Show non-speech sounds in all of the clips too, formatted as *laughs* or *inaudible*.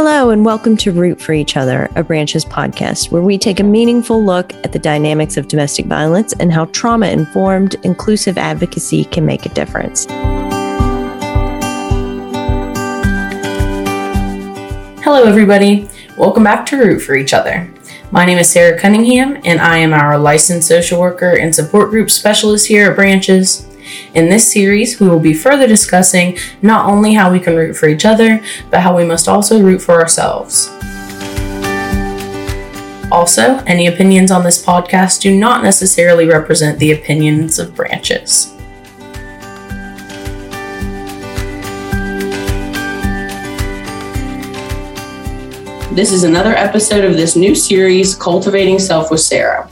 Hello, and welcome to Root for Each Other, a Branches podcast, where we take a meaningful look at the dynamics of domestic violence and how trauma informed, inclusive advocacy can make a difference. Hello, everybody. Welcome back to Root for Each Other. My name is Sarah Cunningham, and I am our licensed social worker and support group specialist here at Branches. In this series, we will be further discussing not only how we can root for each other, but how we must also root for ourselves. Also, any opinions on this podcast do not necessarily represent the opinions of branches. This is another episode of this new series, Cultivating Self with Sarah.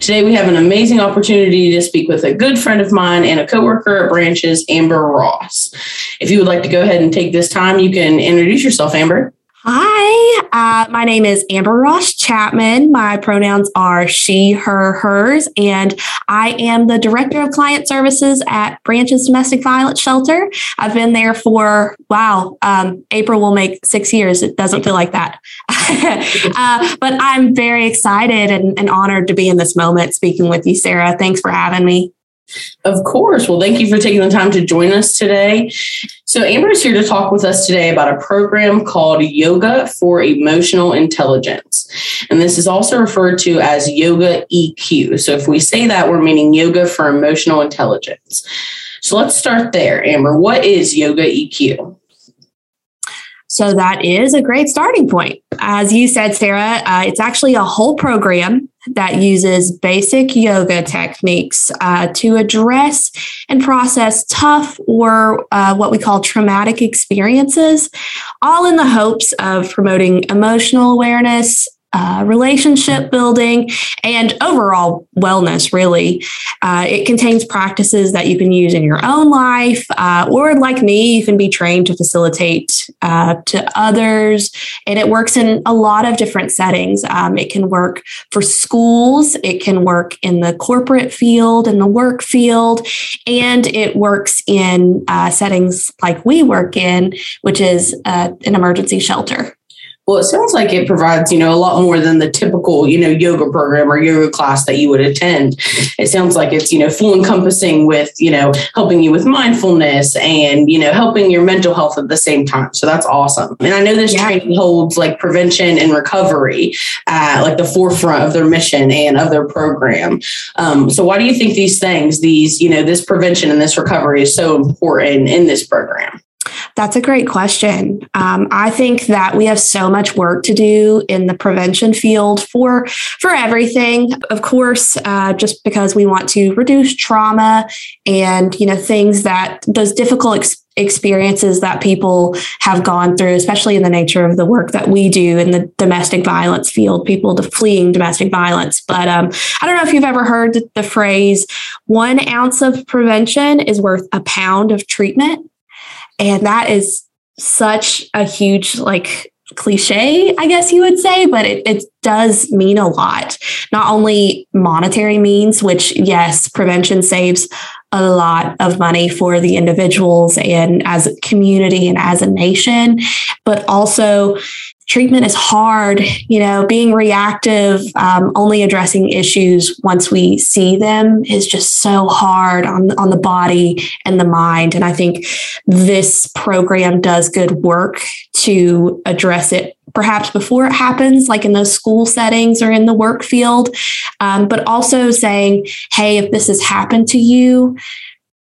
Today, we have an amazing opportunity to speak with a good friend of mine and a coworker at Branches, Amber Ross. If you would like to go ahead and take this time, you can introduce yourself, Amber. Hi, uh, my name is Amber Ross Chapman. My pronouns are she, her, hers, and I am the Director of Client Services at Branches Domestic Violence Shelter. I've been there for, wow, um, April will make six years. It doesn't feel like that. *laughs* uh, but I'm very excited and, and honored to be in this moment speaking with you, Sarah. Thanks for having me. Of course. Well, thank you for taking the time to join us today. So, Amber is here to talk with us today about a program called Yoga for Emotional Intelligence. And this is also referred to as Yoga EQ. So, if we say that, we're meaning Yoga for Emotional Intelligence. So, let's start there, Amber. What is Yoga EQ? So that is a great starting point. As you said, Sarah, uh, it's actually a whole program that uses basic yoga techniques uh, to address and process tough or uh, what we call traumatic experiences, all in the hopes of promoting emotional awareness, uh, relationship building, and overall wellness, really. Uh, it contains practices that you can use in your own life, uh, or like me, you can be trained to facilitate uh, to others. And it works in a lot of different settings. Um, it can work for schools, it can work in the corporate field, in the work field, and it works in uh, settings like we work in, which is an emergency shelter. Well, it sounds like it provides, you know, a lot more than the typical, you know, yoga program or yoga class that you would attend. It sounds like it's, you know, full encompassing with, you know, helping you with mindfulness and, you know, helping your mental health at the same time. So that's awesome. And I know this yeah. training holds like prevention and recovery at like the forefront of their mission and of their program. Um, so why do you think these things, these, you know, this prevention and this recovery is so important in this program? That's a great question. Um, I think that we have so much work to do in the prevention field for for everything. Of course, uh, just because we want to reduce trauma and you know things that those difficult ex- experiences that people have gone through, especially in the nature of the work that we do in the domestic violence field, people fleeing domestic violence. But um, I don't know if you've ever heard the phrase one ounce of prevention is worth a pound of treatment. And that is such a huge, like, cliche, I guess you would say, but it, it does mean a lot. Not only monetary means, which, yes, prevention saves a lot of money for the individuals and as a community and as a nation, but also treatment is hard you know being reactive um, only addressing issues once we see them is just so hard on, on the body and the mind. And i think this program does good work to address it perhaps before it happens like in those school settings or in the work field. Um, but also saying hey if this has happened to you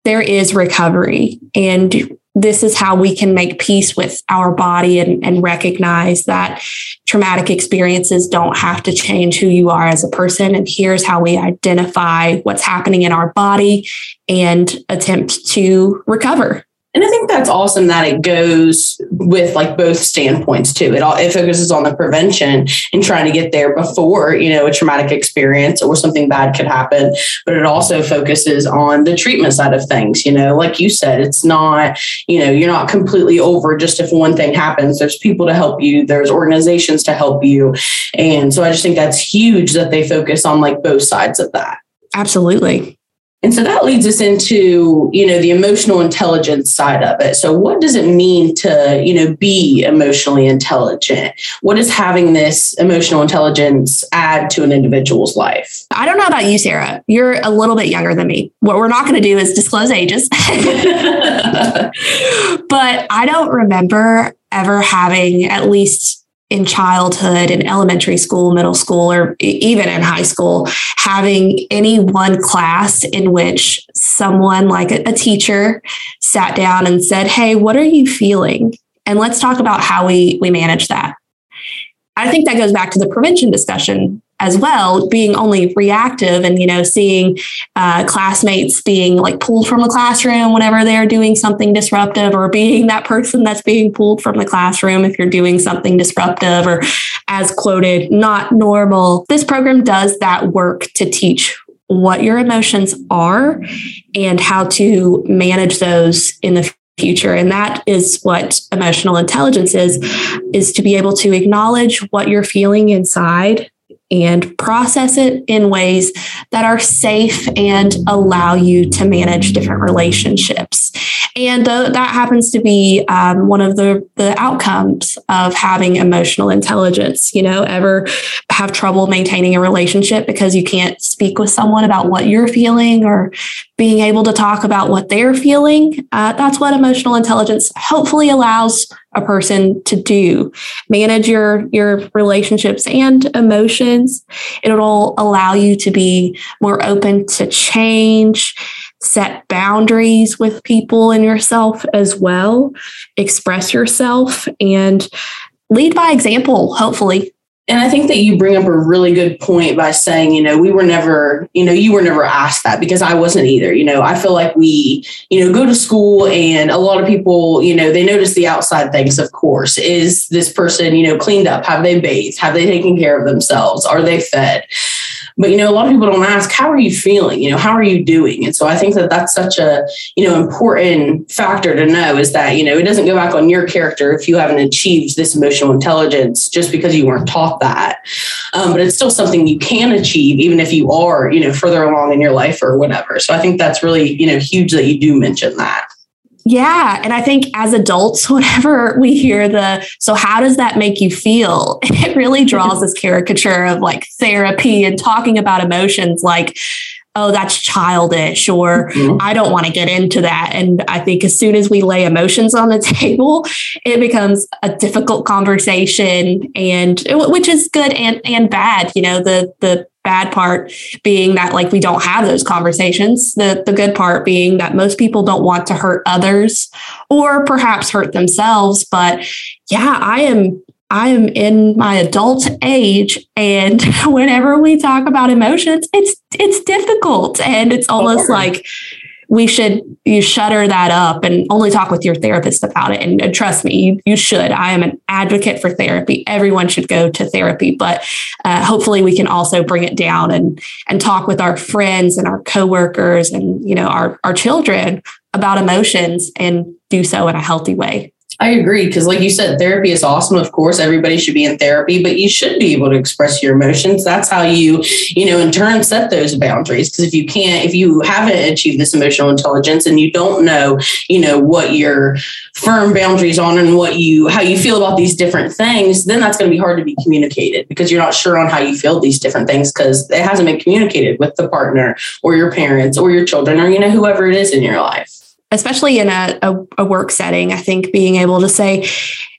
there is recovery. And this is how we can make peace with our body and, and, recognize that traumatic experiences don't have to change who you are as a person. And here's how we identify what's happening in our body and attempt to recover. And I think that's awesome that it goes with like both standpoints too. It all it focuses on the prevention and trying to get there before, you know, a traumatic experience or something bad could happen. But it also focuses on the treatment side of things. You know, like you said, it's not, you know, you're not completely over just if one thing happens. There's people to help you, there's organizations to help you. And so I just think that's huge that they focus on like both sides of that. Absolutely. And so that leads us into, you know, the emotional intelligence side of it. So what does it mean to, you know, be emotionally intelligent? What does having this emotional intelligence add to an individual's life? I don't know about you, Sarah. You're a little bit younger than me. What we're not going to do is disclose ages. *laughs* *laughs* but I don't remember ever having at least in childhood, in elementary school, middle school, or even in high school, having any one class in which someone like a, teacher sat down and said, Hey, what are you feeling? And let's talk about how we, we manage that. I think that goes back to the prevention discussion as well being only reactive and you know seeing uh, classmates being like pulled from the classroom whenever they're doing something disruptive or being that person that's being pulled from the classroom if you're doing something disruptive or as quoted not normal. This program does that work to teach what your emotions are and how to manage those in the future. And that is what emotional intelligence is is to be able to acknowledge what you're feeling inside and process it in ways that are safe and allow you to manage different relationships. And that happens to be um, one of the, the outcomes of having emotional intelligence. You know, ever have trouble maintaining a relationship because you can't speak with someone about what you're feeling or being able to talk about what they're feeling? Uh, that's what emotional intelligence hopefully allows a person to do manage your your relationships and emotions it'll allow you to be more open to change set boundaries with people and yourself as well express yourself and lead by example hopefully and I think that you bring up a really good point by saying, you know, we were never, you know, you were never asked that because I wasn't either. You know, I feel like we, you know, go to school and a lot of people, you know, they notice the outside things, of course. Is this person, you know, cleaned up? Have they bathed? Have they taken care of themselves? Are they fed? But you know, a lot of people don't ask, how are you feeling? You know, how are you doing? And so I think that that's such a you know important factor to know is that you know it doesn't go back on your character if you haven't achieved this emotional intelligence just because you weren't taught that. Um, but it's still something you can achieve even if you are you know further along in your life or whatever. So I think that's really you know huge that you do mention that. Yeah. And I think as adults, *laughs* whenever we hear the, so how does that make you feel? *laughs* It really draws this caricature of like therapy and talking about emotions like, oh, that's childish, or mm-hmm. I don't want to get into that. And I think as soon as we lay emotions on the *laughs* table, it becomes a difficult conversation and which is good and, and bad. You know, the, the, bad part being that like we don't have those conversations. The the good part being that most people don't want to hurt others or perhaps hurt themselves but yeah i am I am in my adult age and *laughs* whenever we talk about emotions, it's it's difficult and it's almost like we should you shutter that up and only talk with your therapist about it. And, and trust me you, you, should. I am an advocate for therapy. Everyone should go to therapy but uh, hopefully we can also bring it down and and talk with our friends and our coworkers and you know our our children about emotions and do so in a healthy way I agree because, like you said, therapy is awesome. Of course, everybody should be in therapy, but you should be able to express your emotions. That's how you, you know, in turn set those boundaries. Because if you can't, if you haven't achieved this emotional intelligence and you don't know, you know, what your firm boundaries on and what you, how you feel about these different things, then that's going to be hard to be communicated because you're not sure on how you feel these different things because it hasn't been communicated with the partner or your parents or your children or you know whoever it is in your life especially in a, a, a, work setting i think being able to say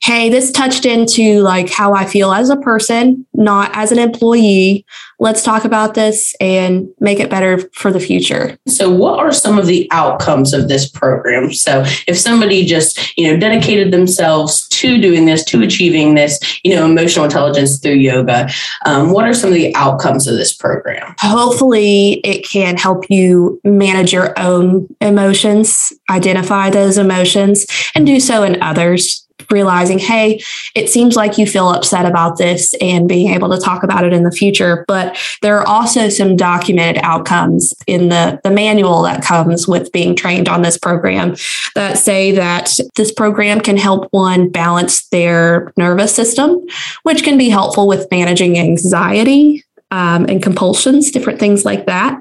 hey this touched into like how i feel as a person not as an employee. Let's talk about this and make it better for the future. So what are some of the outcomes of this program? So if somebody just you know dedicated themselves to doing this to achieving this you know emotional intelligence through yoga. Um, what are some of the outcomes of this program? Hopefully it can help you manage your own emotions identify those emotions and do so in others realizing, hey, it seems like you feel upset about this and being able to talk about it in the future. But there are also some documented outcomes in the, the manual that comes with being trained on this program that say that this program can help one balance their nervous system, which can be helpful with managing anxiety um, and compulsions, different things like that.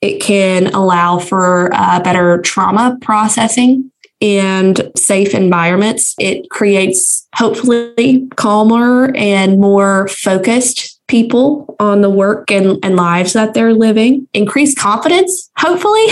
It can allow for uh, better trauma processing and safe environments. It creates hopefully calmer and more focused people on the work and, and lives that they're living, increase confidence, hopefully,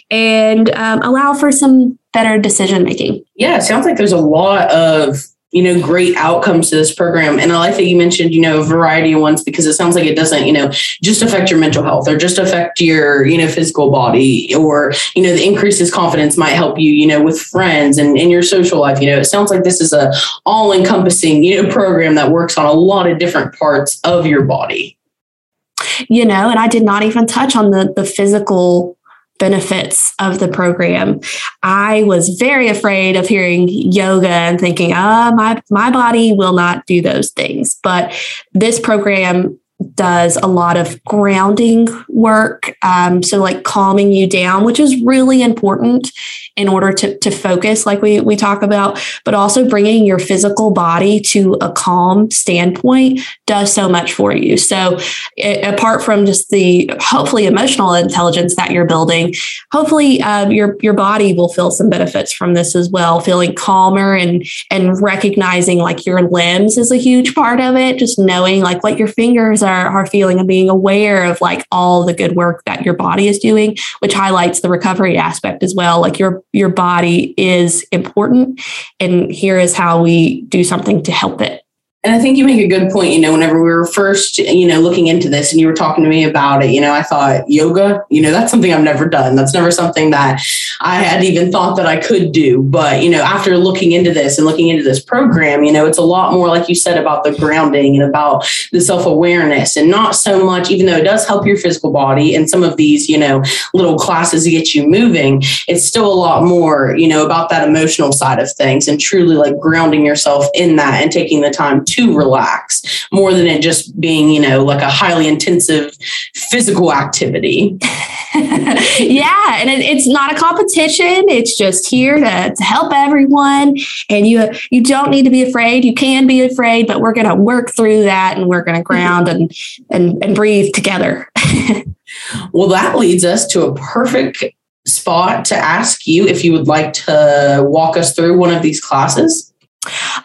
*laughs* and um, allow for some better decision making. Yeah, it sounds like there's a lot of you know, great outcomes to this program. And I like that you mentioned, you know, a variety of ones because it sounds like it doesn't, you know, just affect your mental health or just affect your, you know, physical body or, you know, the increases confidence might help you, you know, with friends and in your social life. You know, it sounds like this is a all encompassing, you know, program that works on a lot of different parts of your body. You know, and I did not even touch on the the physical benefits of the program. I was very afraid of hearing yoga and thinking, ah, my my body will not do those things. But this program does a lot of grounding work. Um, so, like calming you down, which is really important in order to, to focus, like we, we talk about, but also bringing your physical body to a calm standpoint does so much for you. So, it, apart from just the hopefully emotional intelligence that you're building, hopefully um, your, your body will feel some benefits from this as well, feeling calmer and, and recognizing like your limbs is a huge part of it, just knowing like what your fingers are feeling and being aware of like all the good work that your body is doing, which highlights the recovery aspect as well. Like your your body is important, and here is how we do something to help it. And I think you make a good point. You know, whenever we were first, you know, looking into this and you were talking to me about it, you know, I thought yoga, you know, that's something I've never done. That's never something that I had even thought that I could do. But, you know, after looking into this and looking into this program, you know, it's a lot more, like you said, about the grounding and about the self awareness and not so much, even though it does help your physical body and some of these, you know, little classes to get you moving, it's still a lot more, you know, about that emotional side of things and truly like grounding yourself in that and taking the time to to relax more than it just being, you know, like a highly intensive physical activity. *laughs* yeah. And it, it's not a competition. It's just here to, to help everyone. And you, you don't need to be afraid. You can be afraid, but we're going to work through that and we're going to ground and, and, and breathe together. *laughs* well, that leads us to a perfect spot to ask you if you would like to walk us through one of these classes.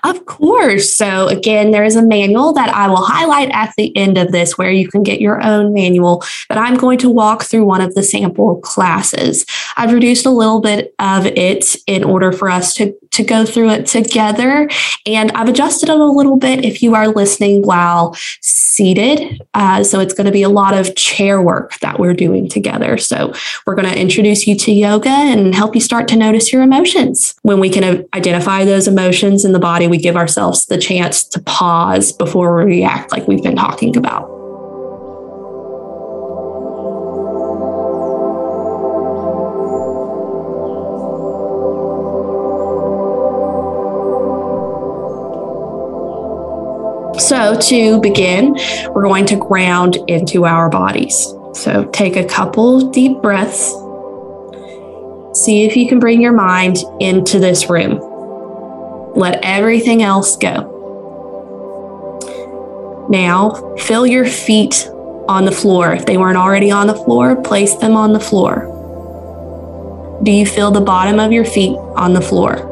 Of course. So, again, there is a manual that I will highlight at the end of this where you can get your own manual, but I'm going to walk through one of the sample classes. I've reduced a little bit of it in order for us to, to go through it together, and I've adjusted it a little bit if you are listening while seated. Uh, so, it's going to be a lot of chair work that we're doing together. So, we're going to introduce you to yoga and help you start to notice your emotions. When we can identify those emotions in the body, we give ourselves the chance to pause before we react, like we've been talking about. So, to begin, we're going to ground into our bodies. So, take a couple deep breaths. See if you can bring your mind into this room. Let everything else go. Now, feel your feet on the floor. If they weren't already on the floor, place them on the floor. Do you feel the bottom of your feet on the floor?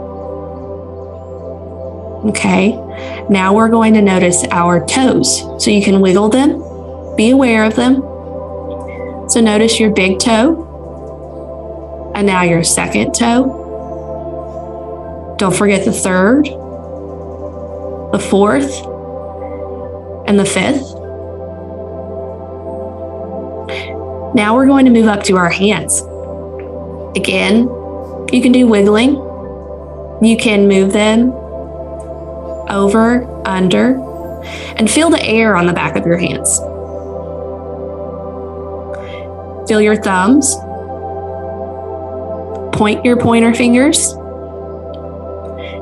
Okay, now we're going to notice our toes. So you can wiggle them, be aware of them. So notice your big toe, and now your second toe, don't forget the third, the fourth, and the fifth. Now we're going to move up to our hands. Again, you can do wiggling. You can move them over, under, and feel the air on the back of your hands. Feel your thumbs. Point your pointer fingers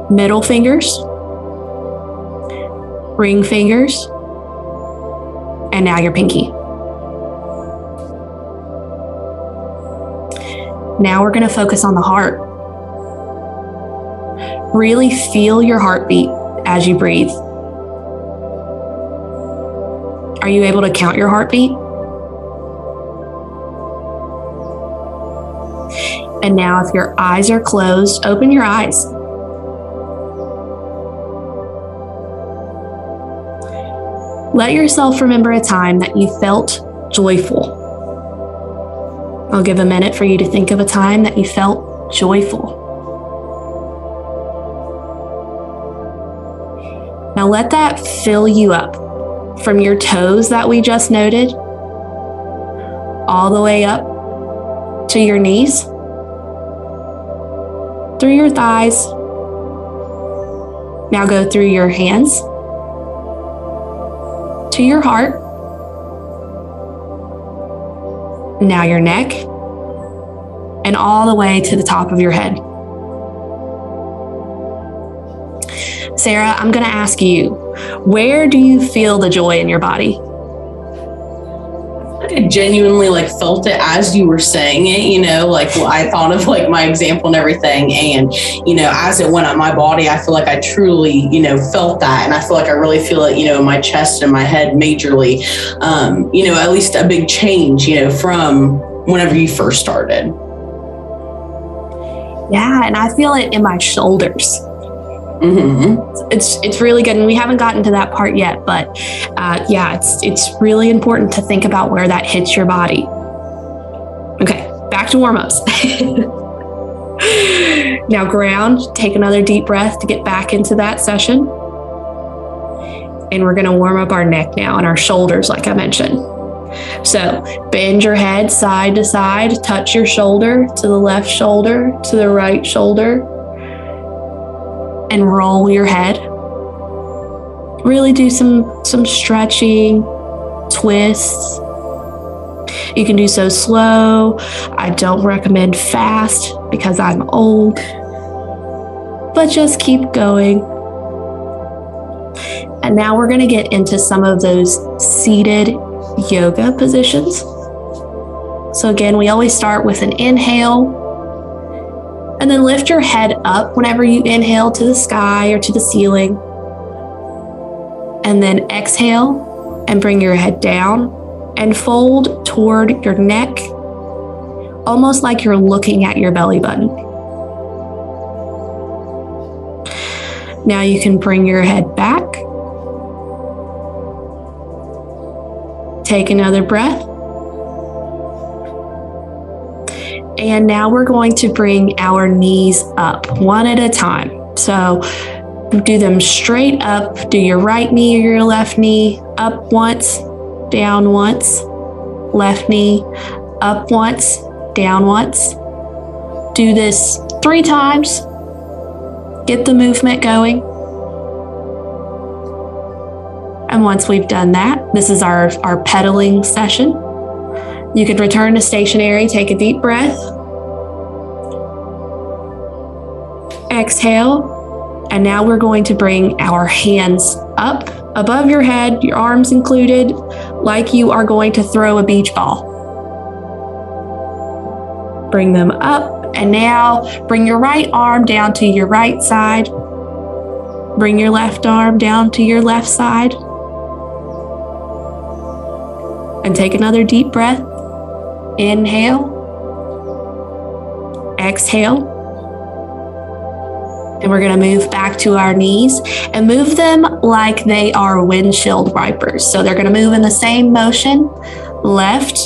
middle fingers, ring fingers, and now your pinky. Now we're going to focus on the heart. Really feel your heartbeat as you breathe. Are you able to count your heartbeat? And now, if your eyes are closed, open your eyes. Let yourself remember a time that you felt joyful. I'll give a minute for you to think of a time that you felt joyful. Now let that fill you up from your toes that we just noted all the way up to your knees, through your thighs. Now go through your hands to your heart. Now your neck, and all the way to the top of your head. Sarah, I'm going to ask you, where do you feel the joy in your body? Genuinely like felt it as you were saying it, you know, like well, I thought of like my example and everything. And, you know, as it went up my body, I feel like I truly, you know, felt that. And I feel like I really feel it, you know, in my chest and my head majorly, um, you know, at least a big change, you know, from whenever you first started. Yeah. And I feel it in my shoulders. Mm-hmm. It's it's really good, and we haven't gotten to that part yet. But uh, yeah, it's it's really important to think about where that hits your body. Okay, back to warm ups. *laughs* now ground. Take another deep breath to get back into that session, and we're going to warm up our neck now and our shoulders, like I mentioned. So bend your head side to side, touch your shoulder to the left shoulder, to the right shoulder and roll your head. Really do some some stretching, twists. You can do so slow. I don't recommend fast because I'm old. But just keep going. And now we're going to get into some of those seated yoga positions. So, again, we always start with an inhale and then lift your head up whenever you inhale to the sky or to the ceiling. And then exhale and bring your head down and fold toward your neck, almost like you're looking at your belly button. Now you can bring your head back. Take another breath. And now we're going to bring our knees up one at a time. So do them straight up. Do your right knee or your left knee up once, down once, left knee up once, down once. Do this three times. Get the movement going. And once we've done that, this is our, our pedaling session. You could return to stationary, take a deep breath. Exhale. And now we're going to bring our hands up above your head, your arms included, like you are going to throw a beach ball. Bring them up. And now bring your right arm down to your right side. Bring your left arm down to your left side. And take another deep breath. Inhale, exhale. And we're going to move back to our knees and move them like they are windshield wipers. So they're going to move in the same motion, left,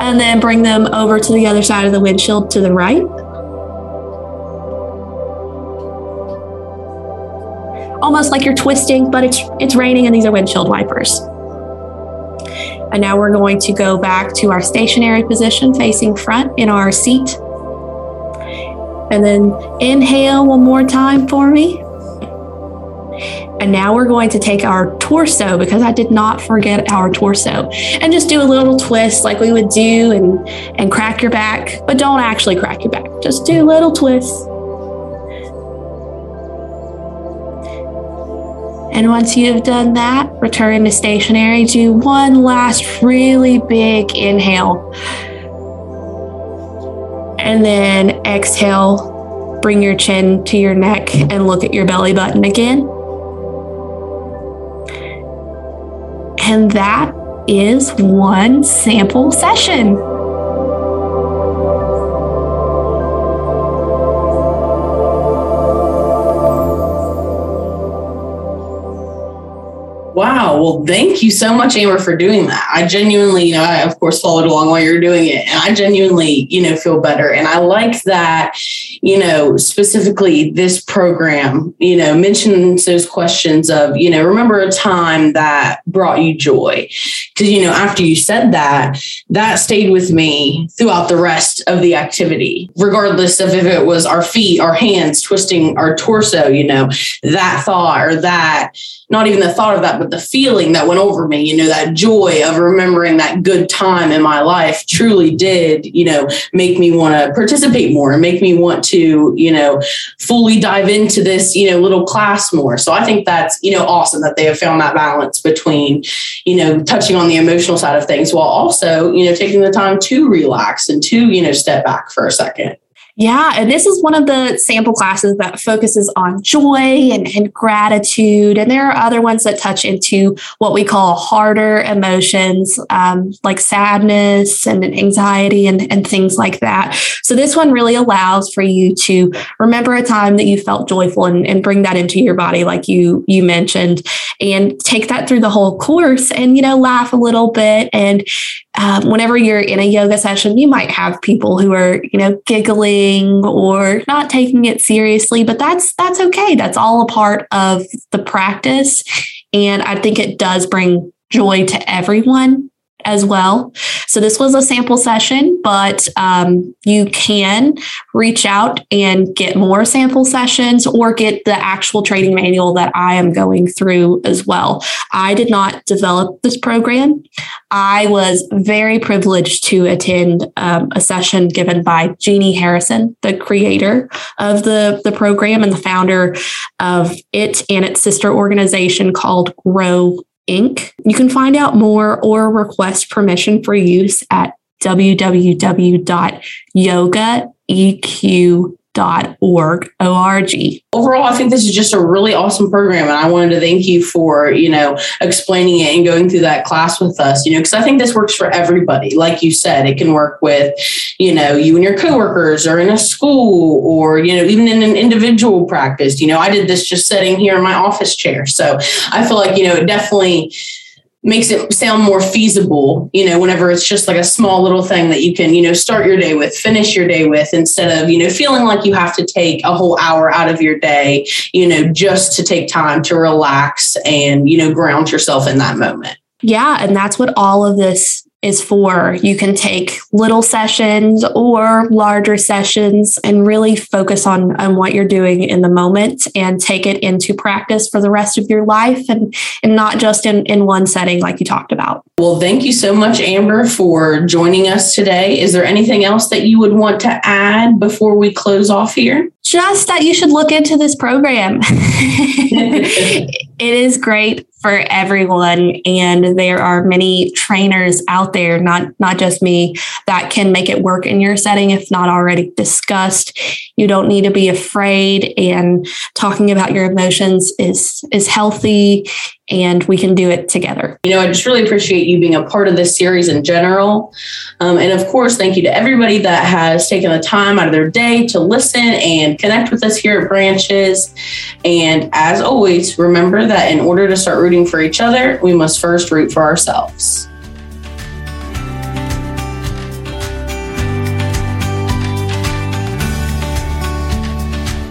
and then bring them over to the other side of the windshield to the right. Almost like you're twisting, but it's it's raining and these are windshield wipers. And now we're going to go back to our stationary position facing front in our seat. And then inhale one more time for me. And now we're going to take our torso because I did not forget our torso and just do a little twist like we would do and, and crack your back, but don't actually crack your back. Just do little twists. And once you've done that, return to stationary. Do one last really big inhale. And then exhale, bring your chin to your neck and look at your belly button again. And that is one sample session. Well, thank you so much, Amber, for doing that. I genuinely, you know, I of course followed along while you're doing it, and I genuinely, you know, feel better. And I like that, you know, specifically this program, you know, mentions those questions of, you know, remember a time that brought you joy. Because, you know, after you said that, that stayed with me throughout the rest of the activity, regardless of if it was our feet, our hands twisting our torso, you know, that thought or that not even the thought of that, but the feeling that went over me, you know, that joy of remembering that good time in my life truly did, you know, make me want to participate more and make me want to, you know, fully dive into this, you know, little class more. So I think that's, you know, awesome that they have found that balance between, you know, touching on the emotional side of things while also, you know, taking the time to relax and to, you know, step back for a second. Yeah, and this is one of the sample classes that focuses on joy and, and, gratitude. And there are other ones that touch into what we call harder emotions, um, like sadness and anxiety and, and things like that. So this one really allows for you to remember a time that you felt joyful and, and bring that into your body, like you you mentioned, and take that through the whole course and you know laugh a little bit and um, whenever you're in a yoga session, you might have people who are, you know, giggling or not taking it seriously, but that's that's okay. That's all a part of the practice, and I think it does bring joy to everyone as well. So this was a sample session, but um, you can reach out and get more sample sessions or get the actual training manual that I am going through as well. I did not develop this program. I was very privileged to attend um, a session given by Jeannie Harrison, the creator of the, the program and the founder of it and its sister organization called Grow Inc. You can find out more or request permission for use at www.yogaeq.com dot org o-r-g overall i think this is just a really awesome program and i wanted to thank you for you know explaining it and going through that class with us you know because i think this works for everybody. Like you said it can work with you know you and your coworkers or in a school or you know even in an individual practice. You know i did this just sitting here in my office chair. So i feel like you know it definitely makes it sound more feasible, you know, whenever it's just like a small little thing that you can, you know, start your day with, finish your day with, instead of, you know, feeling like you have to take a whole hour out of your day, you know, just to take time to relax and, you know, ground yourself in that moment. Yeah. And that's what all of this is for. You can take little sessions or larger sessions and really focus on, on what you're doing in the moment and take it into practice for the rest of your life and, and not just in, in one setting like you talked about. Well, thank you so much, Amber, for joining us today. Is there anything else that you would want to add before we close off here? Just that you should look into this program. *laughs* *laughs* it is great for everyone and there are many trainers out there not not just me that can make it work in your setting if not already discussed you don't need to be afraid and talking about your emotions is is healthy and we can do it together. You know, I just really appreciate you being a part of this series in general. Um, and of course, thank you to everybody that has taken the time out of their day to listen and connect with us here at Branches. And as always, remember that in order to start rooting for each other, we must first root for ourselves.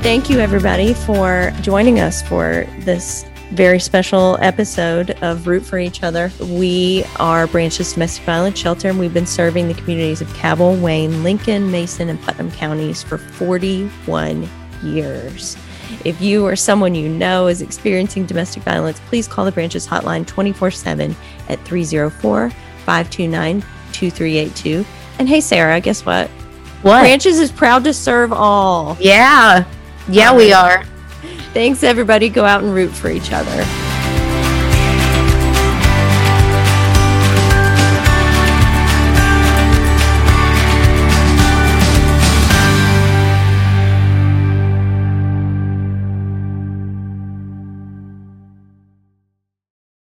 Thank you, everybody, for joining us for this very special episode of Root for Each Other. We are Branches Domestic Violence Shelter, and we've been serving the communities of Cabell, Wayne, Lincoln, Mason, and Putnam counties for 41 years. If you or someone you know is experiencing domestic violence, please call the Branches hotline 24 7 at 304 529 2382. And hey, Sarah, guess what? What? Branches is proud to serve all. Yeah. Yeah, we are. Thanks, everybody. Go out and root for each other.